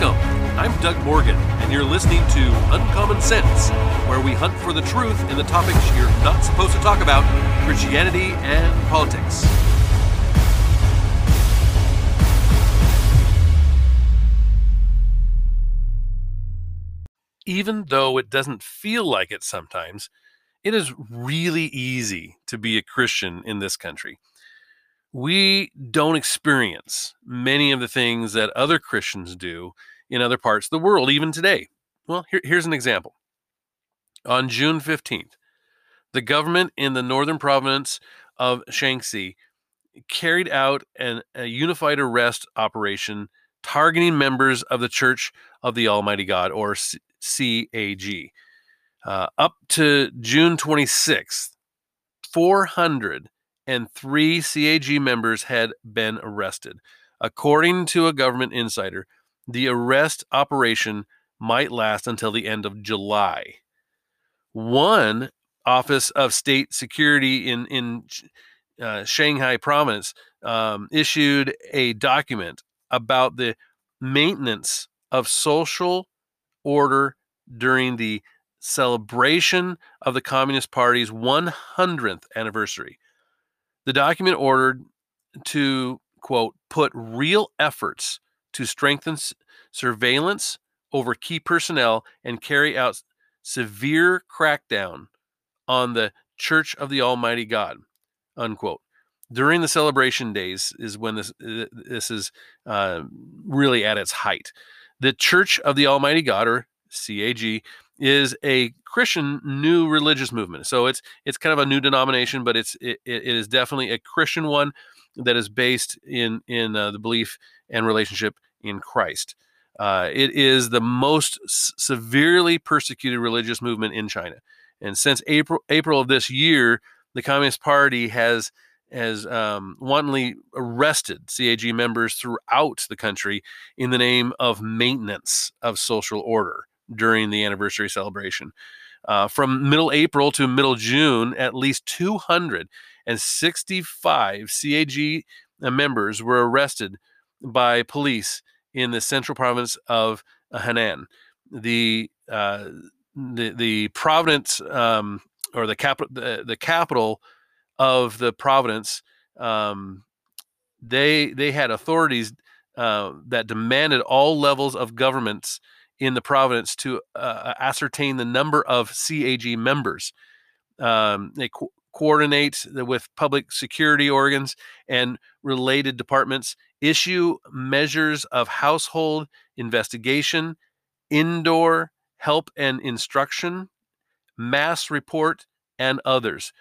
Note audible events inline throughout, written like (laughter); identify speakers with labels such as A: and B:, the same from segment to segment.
A: Welcome. I'm Doug Morgan, and you're listening to Uncommon Sense, where we hunt for the truth in the topics you're not supposed to talk about Christianity and politics. Even though it doesn't feel like it sometimes, it is really easy to be a Christian in this country we don't experience many of the things that other Christians do in other parts of the world, even today. Well, here, here's an example. On June 15th, the government in the northern province of Shaanxi carried out an, a unified arrest operation targeting members of the Church of the Almighty God, or CAG. Uh, up to June 26th, 400 and three CAG members had been arrested. According to a government insider, the arrest operation might last until the end of July. One Office of State Security in in uh, Shanghai province um, issued a document about the maintenance of social order during the celebration of the Communist Party's 100th anniversary. The document ordered to, quote, put real efforts to strengthen surveillance over key personnel and carry out severe crackdown on the Church of the Almighty God, unquote. During the celebration days is when this this is uh, really at its height. The Church of the Almighty God, or CAG, is a Christian new religious movement. So it's it's kind of a new denomination, but it's it, it is definitely a Christian one that is based in in uh, the belief and relationship in Christ. Uh, it is the most s- severely persecuted religious movement in China, and since April April of this year, the Communist Party has has um, wantonly arrested CAG members throughout the country in the name of maintenance of social order during the anniversary celebration. Uh, from middle April to middle June, at least 265 CAG members were arrested by police in the central province of Henan. The uh, the the province um, or the capital the, the capital of the province um, they they had authorities uh, that demanded all levels of governments in the province to uh, ascertain the number of CAG members. Um, they co- coordinate with public security organs and related departments, issue measures of household investigation, indoor help and instruction, mass report, and others.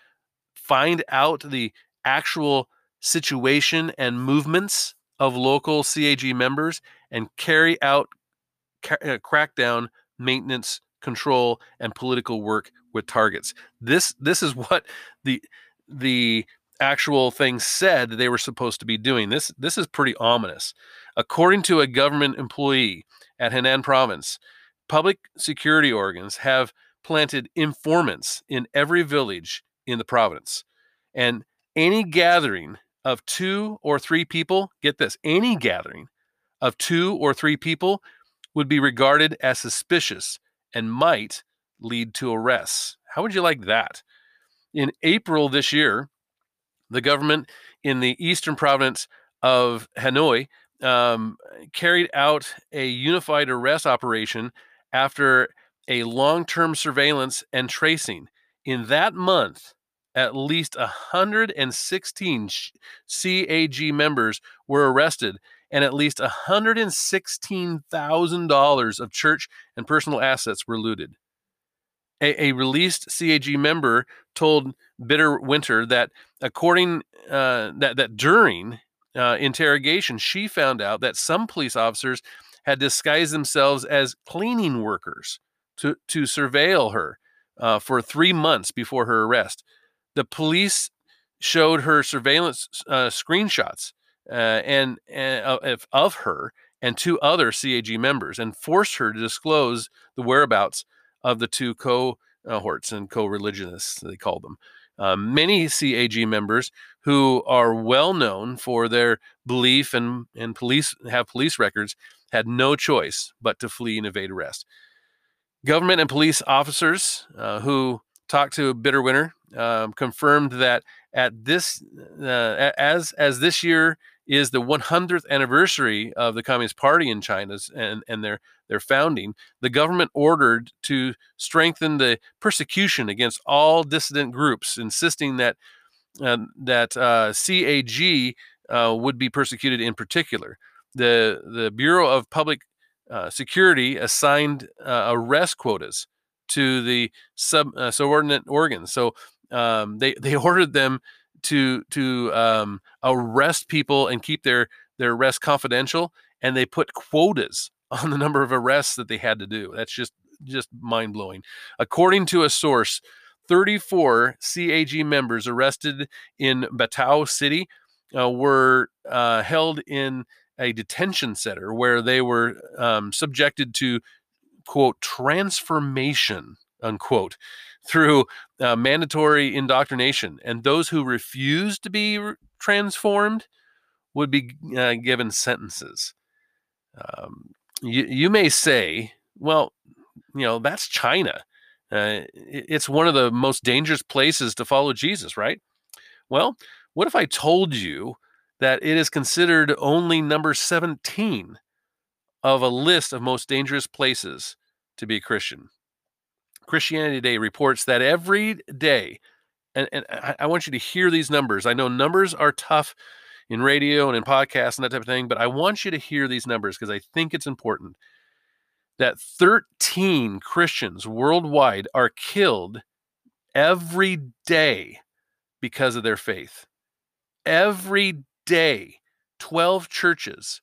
A: Find out the actual situation and movements of local CAG members and carry out uh, crackdown, maintenance, control, and political work with targets. This this is (laughs) what the the actual thing said they were supposed to be doing. This this is pretty ominous. According to a government employee at Henan province, public security organs have planted informants in every village in the province. And any gathering of two or three people, get this, any gathering of two or three people would be regarded as suspicious and might lead to arrests. How would you like that? In April this year, the government in the eastern province of Anhui um, carried out a unified arrest operation after a long term surveillance and tracing. In that month, at least 116 CAG members were arrested and at least $116,000 of church and personal assets were looted. A, a, released CAG member told Bitter Winter that according uh, that that during uh, interrogation, she found out that some police officers had disguised themselves as cleaning workers to to surveil her uh, for three months before her arrest. The police showed her surveillance uh, screenshots uh, and, and of, of her and two other CAG members and forced her to disclose the whereabouts of the two cohorts and co-religionists, they called them. Uh, many CAG members who are well known for their belief and, and police have police records had no choice but to flee and evade arrest. Government and police officers uh, who talked to Bitterwinter um, confirmed that at this uh, as as this year is the 100th anniversary of the Communist Party in China's and and their their founding, the government ordered to strengthen the persecution against all dissident groups, insisting that uh, that uh, CAG uh, would be persecuted in particular. The the Bureau of Public uh, security assigned uh, arrest quotas to the sub uh, subordinate organs. So um, they they (laughs) ordered them to to um, arrest people and keep their their arrests confidential, and they put quotas (laughs) on the number of arrests that they had to do. That's just just mind blowing. According to a source, 34 CAG members arrested in Batao City uh, were uh, held in a detention center where they were um, subjected to quote transformation unquote through uh, mandatory indoctrination and those who refused to be re- transformed would be uh, given sentences. Um, you, you may say well you know that's china. Uh, it's one of the most dangerous places to follow jesus right? Well what if i told you that it is considered only number 17 of a list of most dangerous places to be a Christian. Christianity Today reports that every day, and, and I, I want you to hear these numbers. I know numbers are tough in radio and in podcasts and that type of thing, but I want you to hear these numbers because I think it's important that 13 Christians worldwide are killed every day because of their faith. Every day, 12 churches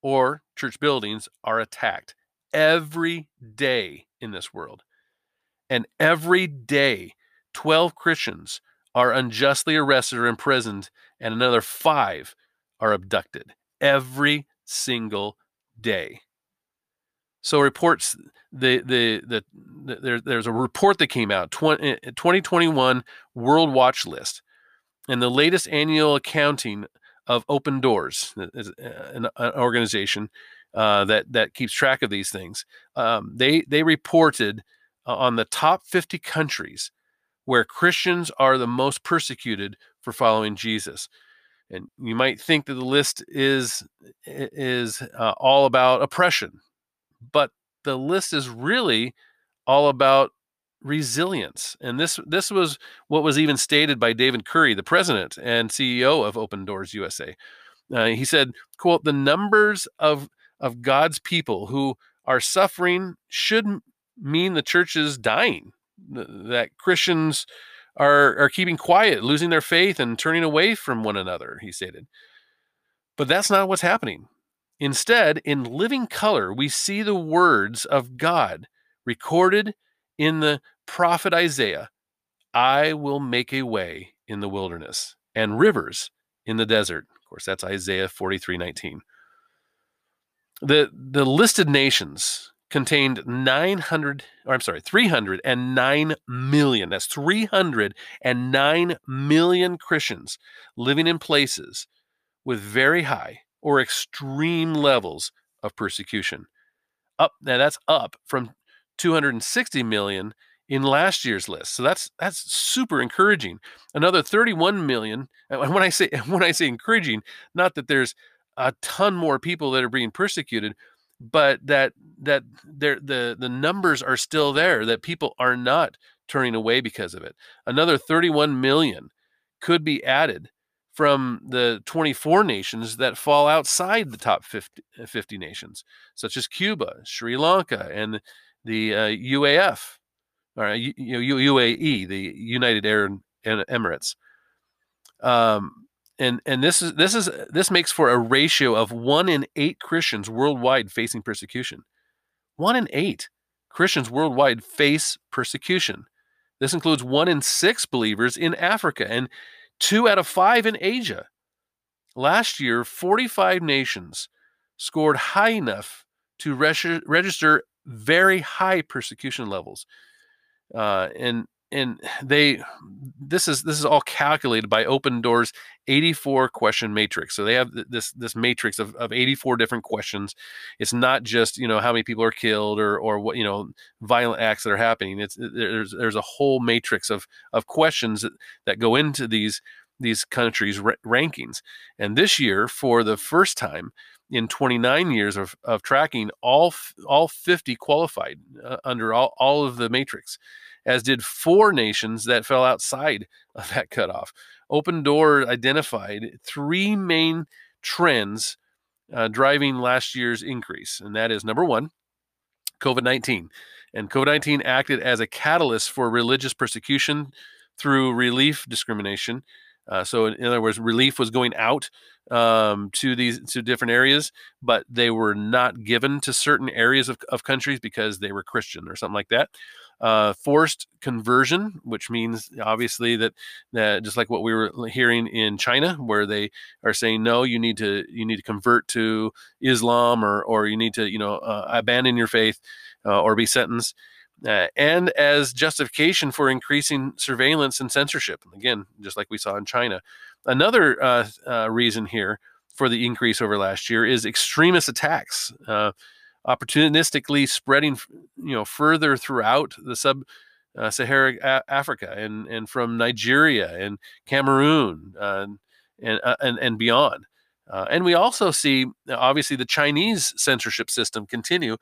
A: or church buildings are attacked every day in this world. And every day, 12 Christians are unjustly arrested or imprisoned, and another five are abducted every single day. So reports the the the, the there, there's a report that came out 20, 2021 World Watch List, and the latest annual accounting of Open Doors, uh, an, organization uh, that that keeps track of these things. Um, they they reported uh, on the top 50 countries where Christians are the most persecuted for following Jesus. And you might think that the list is is uh, all about oppression, but the list is really all about resilience. And this this was what was even stated by David Curry, the president and CEO of Open Doors USA. Uh, he said, "quote The numbers of of God's people who are suffering should mean the church is dying. That Christians are are keeping quiet, losing their faith, and turning away from one another." He stated. But that's not what's happening. Instead, in living color, we see the words of God recorded in the prophet Isaiah, I will make a way in the wilderness and rivers in the desert. Of course, that's Isaiah 43 19. The, the listed nations contained 900, or I'm sorry, 309 million. That's 309 million Christians living in places with very high or extreme levels of persecution. Up now that's up from 260 million in last year's list. So that's that's super encouraging. Another 31 million. And when I say (laughs) when I say encouraging, not that there's a ton more people that are being persecuted, but that that there the the numbers are still there that people are not turning away because of it. Another 31 million could be added from the 24 nations that fall outside the top 50, 50 nations, such as Cuba, Sri Lanka, and the uh, UAF, or UAE, the United Arab Emirates. Um, and and this is this is this makes for a ratio of one in eight Christians worldwide facing persecution. One in eight Christians worldwide face persecution. This includes one in six believers in Africa and two out of five in Asia. Last year, 45 nations scored high enough to register very high persecution levels. Uh, and and they this is this is all calculated by open doors 84 question matrix. So they have this this matrix of, of 84 different questions. It's not just you know how many people are killed or or what you know violent acts that are happening. It's there's there's a whole matrix of of questions that, that go into these these countries rankings. And this year for the first time in 29 years of, of tracking all all 50 qualified uh, under all, all of the matrix as did four nations that fell outside of that cutoff. Open Door identified three main trends uh, driving last year's increase, and that is number one, COVID 19. And COVID 19 acted as a catalyst for religious persecution through relief discrimination. Uh, so, in, other words, relief was going out um, to these to different areas, but they were not given to certain areas of, of countries because they were Christian or something like that uh, forced conversion, which means obviously that that just like what we were hearing in China, where they are saying no, you need to you need to convert to Islam or or you need to you know uh, abandon your faith uh, or be sentenced. Uh, and as justification for increasing surveillance and censorship. Again, just like we saw in China. Another uh, uh, reason here for the increase over last year is extremist attacks opportunistically spreading, you know, further throughout the sub uh, Sahara a- Africa and and from Nigeria and Cameroon uh, and uh, and and beyond. Uh, and we also see obviously the Chinese censorship system continue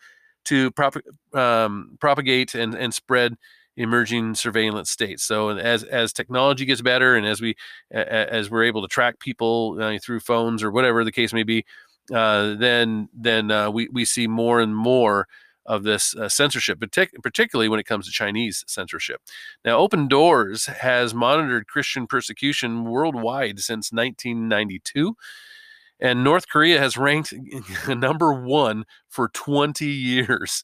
A: to prop- um, propagate and and spread emerging surveillance states. So as as technology gets better and as we as we're able to track people uh, through phones or whatever the case may be, uh, then then uh, we we see more and more of this uh, censorship, partic- particularly when it comes to Chinese censorship. Now, Open Doors has monitored Christian persecution worldwide since 1992. And North Korea has ranked (laughs) number one for 20 years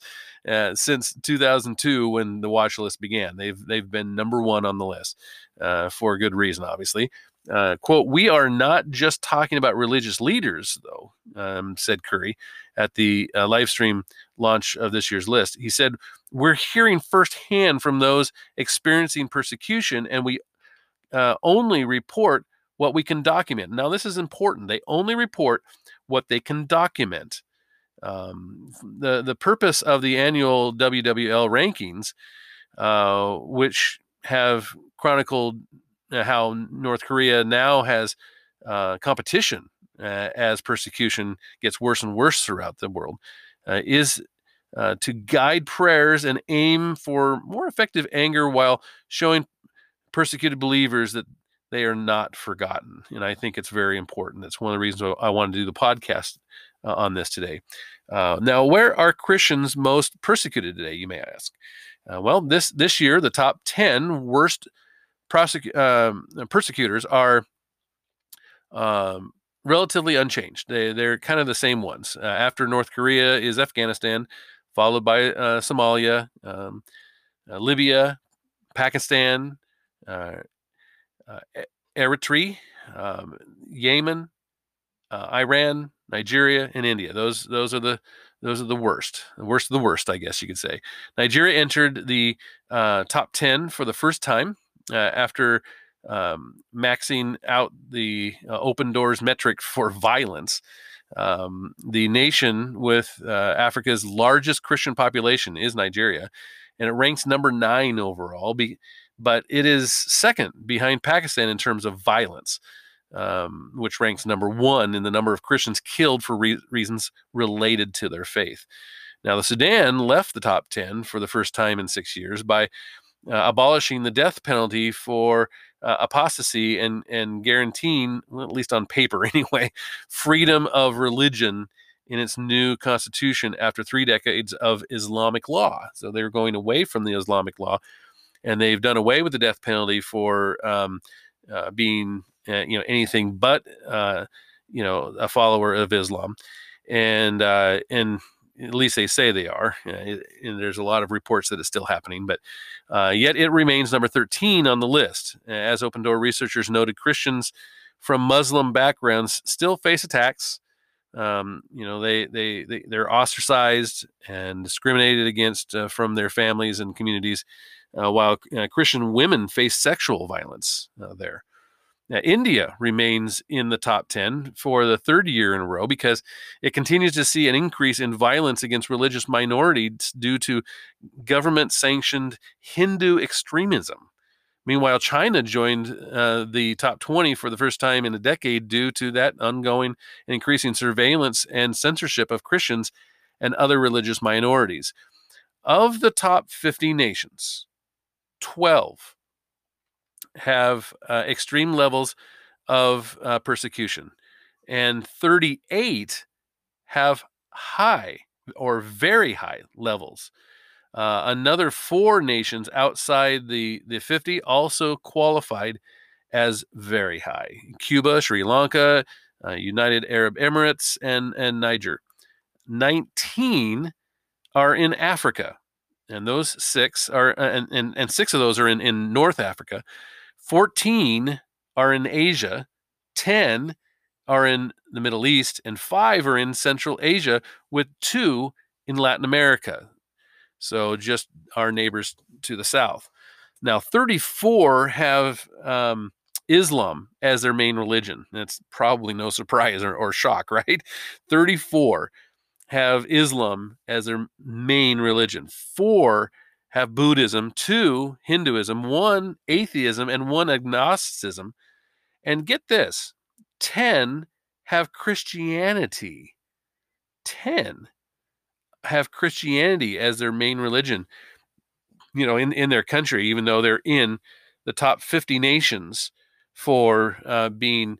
A: uh, since 2002 when the watch list began. They've they've been number one on the list uh, for good reason, obviously. Uh, quote, we are not just talking about religious leaders, though, um, said Curry at the uh, live stream launch of this year's list. He said, We're hearing firsthand from those experiencing persecution, and we uh, only report what we can document. Now, this is important. They only report what they can document. Um, the, the purpose of the annual WWL rankings, uh, which have chronicled how North Korea now has uh, competition uh, as persecution gets worse and worse throughout the world, uh, is uh, to guide prayers and aim for more effective anger while showing persecuted believers that they are not forgotten. And I think it's very important. That's one of the reasons I wanted to do the podcast uh, on this today. now, where are Christians most persecuted today, you may ask? well, this, this year, the top 10 worst prosecu- um, persecutors are um, relatively unchanged. They, they're kind of the same ones. Uh, after North Korea is Afghanistan, followed by uh, Somalia, um, uh, Libya, Pakistan, uh, uh, Eritrea, um, Yemen, uh, Iran, Nigeria, and India. Those those are the those are the worst, the worst of the worst, I guess you could say. Nigeria entered the top ten for the first time after um, maxing out the uh, open doors metric for violence. Um, the nation with uh, Africa's largest Christian population is Nigeria, and it ranks number nine overall. Be, but it is second behind Pakistan in terms of violence, um, which ranks number one in the number of Christians killed for re- reasons related to their faith. Now, the Sudan left the top 10 for the first time in six years by uh, abolishing the death penalty for uh, apostasy and and guaranteeing, well, at least on paper (laughs) anyway, freedom of religion in its new constitution after three decades of Islamic law. So they're going away from the Islamic law, and they've done away with the death penalty for um, uh, being uh, you know anything but uh, you know a follower of Islam, and uh, and at least they say they are. Uh, and there's a lot of reports that it's still happening, but uh, yet it remains number 13 on the list. As Open Door researchers noted, Christians from Muslim backgrounds still face attacks. Um, you know, they, they, they, they're ostracized and discriminated against uh, from their families and communities uh, while uh, Christian women face sexual violence uh, there. Now, India remains in the top 10 for the third year in a row because it continues to see an increase in violence against religious minorities due to government sanctioned Hindu extremism. Meanwhile, China joined uh, the top 20 for the first time in a decade due to that ongoing and increasing surveillance and censorship of Christians and other religious minorities. Of the top 50 nations, 12 have uh, extreme levels of uh, persecution, and 38 have high or very high levels. Uh, another four nations outside the, the 50 also qualified as very high Cuba, Sri Lanka, uh, United Arab Emirates, and, and Niger. 19 are in Africa. And those six are, uh, and, and, and six of those are in, in North Africa. 14 are in Asia, 10 are in the Middle East, and five are in Central Asia, with two in Latin America. So just our neighbors to the south. Now, 34 have um, Islam as their main religion. That's probably no surprise or, or shock, (laughs) right? 34 have Islam as their main religion. Four have Buddhism, two Hinduism, one atheism, and one agnosticism. And get this 10 have Christianity. 10 have Christianity as their main religion, you know, in, in their country, even though they're in the top 50 nations for uh, being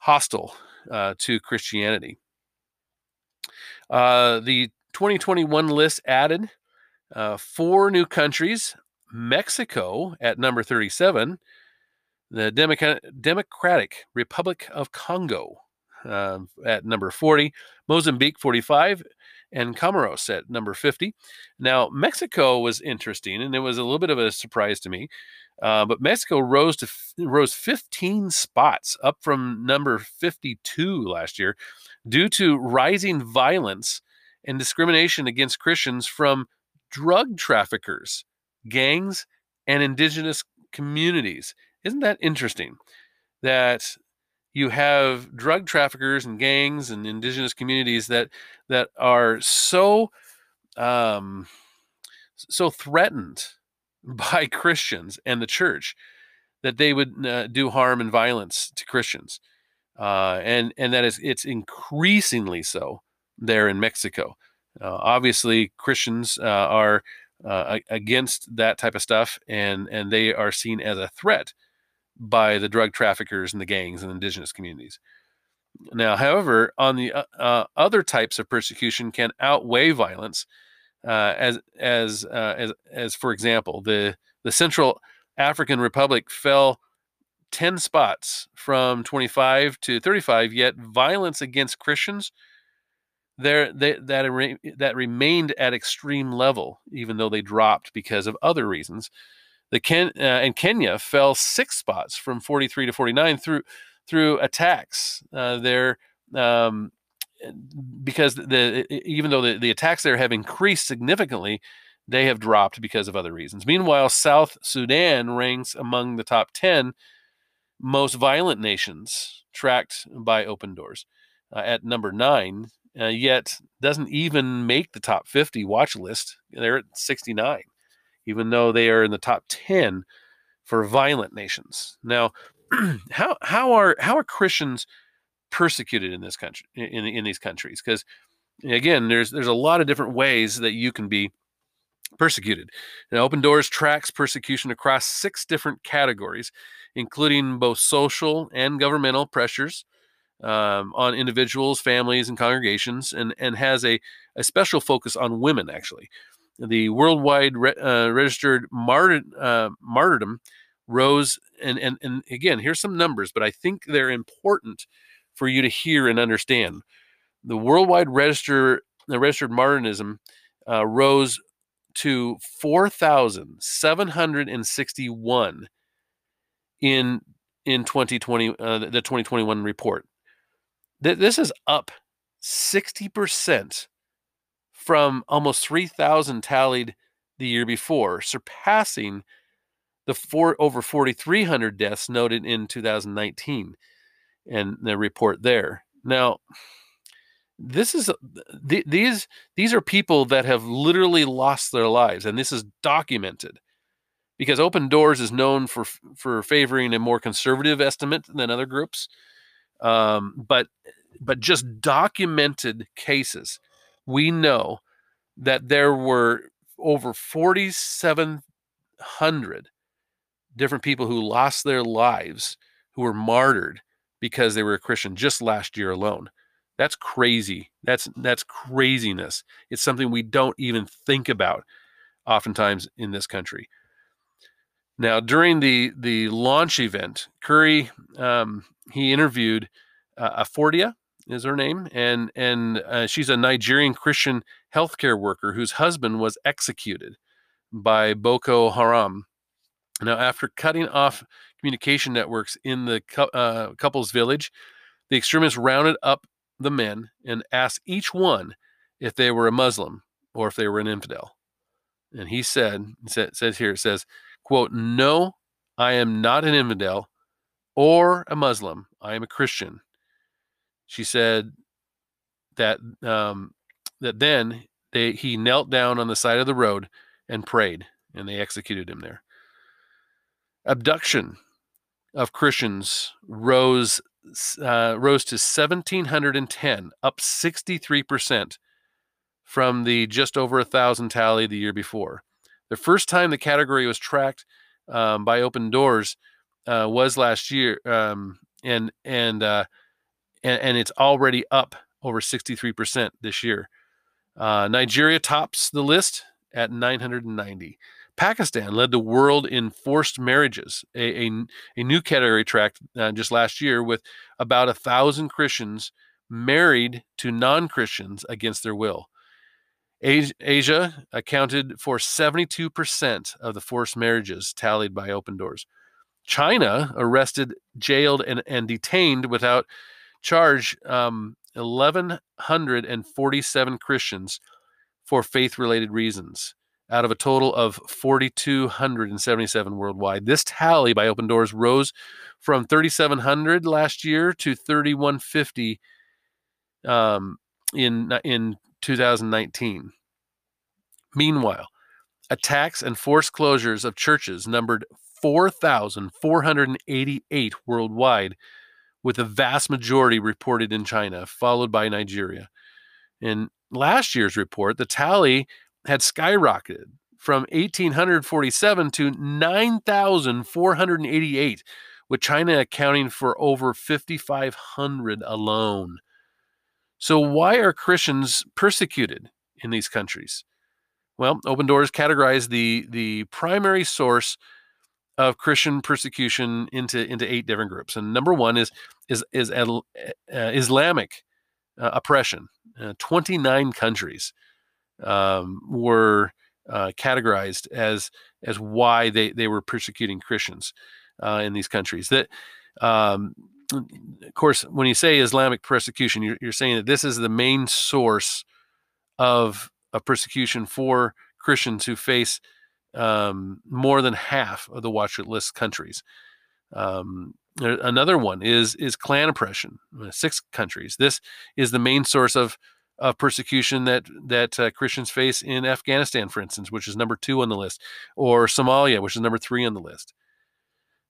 A: hostile uh, to Christianity. Uh, the 2021 list added uh, four new countries Mexico at number 37, the Democratic Republic of Congo uh, at number 40, Mozambique 45, and Comoros at number 50. Now, Mexico was interesting, and it was a little bit of a surprise to me. Uh, but Mexico rose to rose 15 spots up from number 52 last year due to rising violence and discrimination against Christians from drug traffickers, gangs, and indigenous communities. Isn't that interesting? That you have drug traffickers and gangs and indigenous communities that that are so um, so threatened (laughs) by Christians and the church that they would uh, do harm and violence to Christians, uh, and and that is it's increasingly so there in Mexico. Uh, obviously, Christians uh, are uh, against that type of stuff, and and they are seen as a threat by the drug traffickers and the gangs and indigenous communities. Now, however, on the other types of persecution can outweigh violence as as as as for example, the the Central African Republic fell 10 spots from 25 to 35 yet violence against christians there that that remained at extreme level even though they dropped because of other reasons the Ken uh, and Kenya fell six spots from 43 to 49 through through attacks uh, there um, because the even though the, the attacks there have increased significantly, they have dropped because of other reasons. Meanwhile, South Sudan ranks among the top 10 most violent nations tracked by Open Doors uh, at number nine, uh, yet doesn't even make the top 50 watch list. They're at 69, even though they are in the top 10 for violent nations. Now, (clears throat) how how are how are Christians persecuted in this country in in these countries because again there's there's a lot of different ways that you can be persecuted and open doors tracks persecution across six different categories including both social and governmental pressures um, on individuals families and congregations and and has a, a special focus on women actually the worldwide re, uh, registered uh, martyrdom rose and, and and again here's some numbers but i think they're important for you to hear and understand. The worldwide register, the registered martyrdom, uh, rose to 4,761 in in 2020 uh, the 2021 report. Th- this is up 60% from almost 3,000 tallied the year before, surpassing the four, over 4,300 deaths noted in 2019 and the report there. Now, this is th- these these are people that have literally lost their lives and this is documented because open doors is known for for favoring a more conservative estimate than other groups um, but but just documented cases we know that there were over 4700 different people who lost their lives who were martyred because they were a christian just last year alone that's crazy. That's that's craziness. It's something we don't even think about oftentimes in this country. Now, during the the launch event, Curry um, he interviewed uh, Afordia is her name, and and uh, she's a Nigerian Christian healthcare worker whose husband was executed by Boko Haram. Now, after cutting off communication networks in the uh, couple's village, the extremists rounded up the men and asked each one if they were a Muslim or if they were an infidel. And he said, it says here, it says, quote, no, I am not an infidel or a Muslim. I am a Christian. She said that um, that then they he knelt down on the side of the road and prayed, and they executed him there. Abduction of Christians rose uh, rose to 1,710, up 63% from the just over a thousand tally the year before. The first time the category was tracked um, by Open Doors uh, was last year, um, and and, uh, and and it's already up over 63% this year. Uh, Nigeria tops the list at 990. Pakistan led the world in forced marriages, a, a, a new category tracked uh, just last year with about a thousand Christians married to non Christians against their will. Asia accounted for 72% of the forced marriages tallied by Open Doors. China arrested, jailed, and, and detained without charge um, 1,147 Christians for faith related reasons out of a total of 4,277 worldwide. This tally by Open Doors rose from 3,700 last year to 3,150 um, in in 2019. Meanwhile, attacks and forced closures of churches numbered 4,488 worldwide, with the vast majority reported in China, followed by Nigeria. In last year's report, the tally had skyrocketed from 1847 to 9,488, with China accounting for over 5,500 alone. So, why are Christians persecuted in these countries? Well, Open Doors categorized the, the primary source of Christian persecution into, into eight different groups. And number one is, is, is uh, Islamic uh, oppression, uh, 29 countries um, were uh, categorized as as why they they were persecuting Christians uh, in these countries. That um, of course, when you say Islamic persecution, you're, you're saying that this is the main source of of persecution for Christians who face um, more than half of the watch list countries. Um, another one is is clan oppression, uh, six countries. This is the main source of of persecution that that uh, Christians face in Afghanistan, for instance, which is number two on the list, or Somalia, which is number three on the list.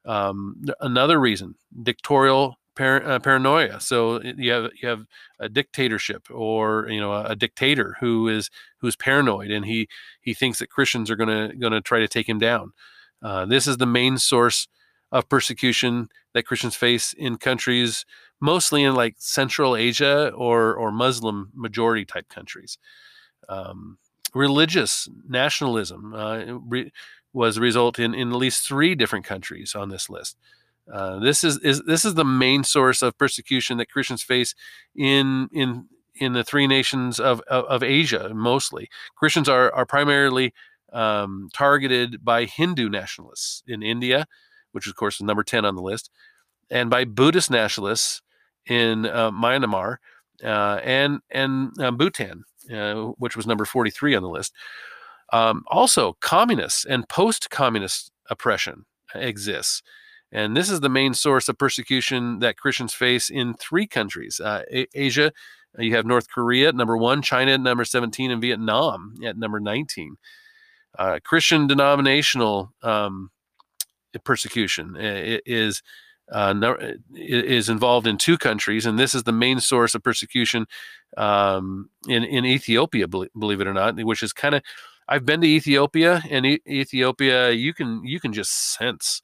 A: Um, another reason: dictatorial par- uh, paranoia. So you have you have a dictatorship, or you know, a, a dictator who is who's paranoid, and he he thinks that Christians are gonna gonna try to take him down. Uh, this is the main source of persecution that Christians face in countries mostly in like Central Asia or or Muslim majority type countries. Um, religious nationalism uh, re- was a result in, in at least three different countries on this list. Uh, this is, is this is the main source of persecution that Christians face in in in the three nations of, of, of Asia mostly. Christians are are primarily um, targeted by Hindu nationalists in India, which of course is number ten on the list, and by Buddhist nationalists in uh, Myanmar uh, and and uh, Bhutan, uh, which was number 43 on the list. Um, also, communists and post communist oppression exists. And this is the main source of persecution that Christians face in three countries uh, Asia. You have North Korea at number one, China at number 17, and Vietnam at number 19. Uh, Christian denominational um, persecution is uh, is involved in two countries, and this is the main source of persecution um, in in Ethiopia, believe it or not, which is kind of. I've been to Ethiopia, and e- Ethiopia, you can you can just sense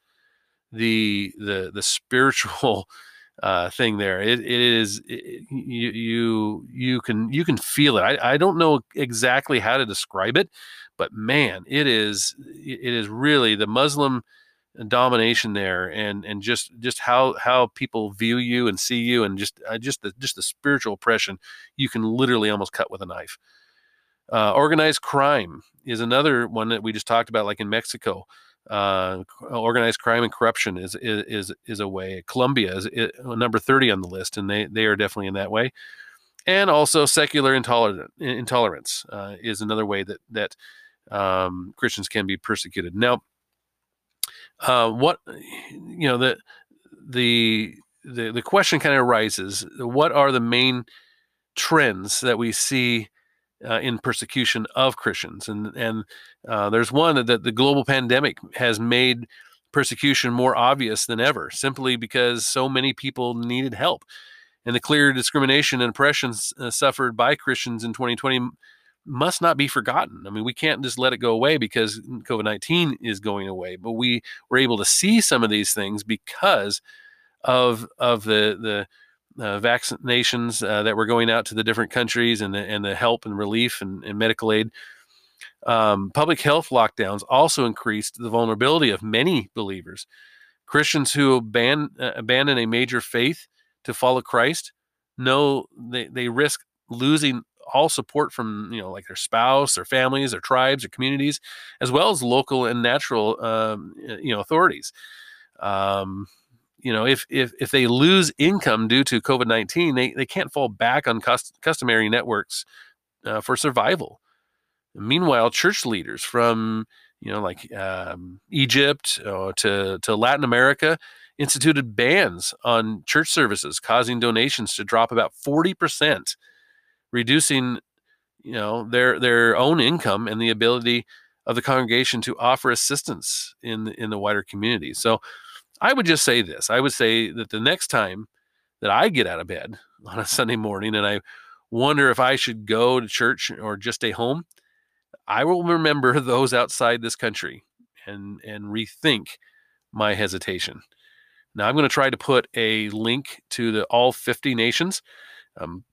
A: the the the spiritual (laughs) uh, thing there. It, it is it, you you you can you can feel it. I, I don't know exactly how to describe it, but man, it is it is really the Muslim domination there and and just just how how people view you and see you and just uh, just the just the spiritual oppression you can literally almost cut with a knife uh, organized crime is another one that we just talked about like in mexico uh, organized crime and corruption is is is a way. Colombia is, is number 30 on the list and they they are definitely in that way. And also secular intolerance intolerance uh, is another way that that um, christians can be persecuted. Now uh, what you know the the the the question kind of arises: What are the main trends that we see uh, in persecution of Christians? And and uh, there's one that, the global pandemic has made persecution more obvious than ever, simply because so many people needed help. And the clear discrimination and oppression uh, suffered by Christians in 2020 must not be forgotten. I mean, we can't just let it go away because COVID 19 is going away, but we were able to see some of these things because of of the the uh, vaccinations uh, that were going out to the different countries and the, and the help and relief and, and medical aid. Um, public health lockdowns also increased the vulnerability of many believers. Christians who aban- uh, abandon a major faith to follow Christ know they, they risk losing all support from you know like their spouse their families their tribes their communities as well as local and natural um, you know authorities um, you know if, if if they lose income due to covid-19 they, they can't fall back on cust- customary networks uh, for survival meanwhile church leaders from you know like um, egypt uh, to to latin america instituted bans on church services causing donations to drop about 40% reducing you know their their own income and the ability of the congregation to offer assistance in in the wider community. So I would just say this. I would say that the next time that I get out of bed (laughs) on a Sunday morning and I wonder if I should go to church or just stay home, I will remember (laughs) those outside this country and and rethink my hesitation. Now I'm going to try to put a link to the all 50 nations. Um,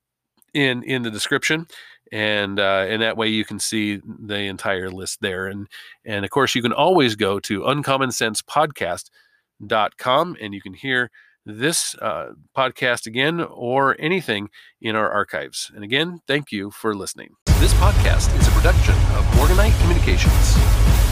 A: in in the description and uh, and that way you can see the entire list there and and of course you can always go to uncommonsensepodcast.com and you can hear this uh, podcast again or anything in our archives. And again thank you for listening. This podcast is a production of morganite communications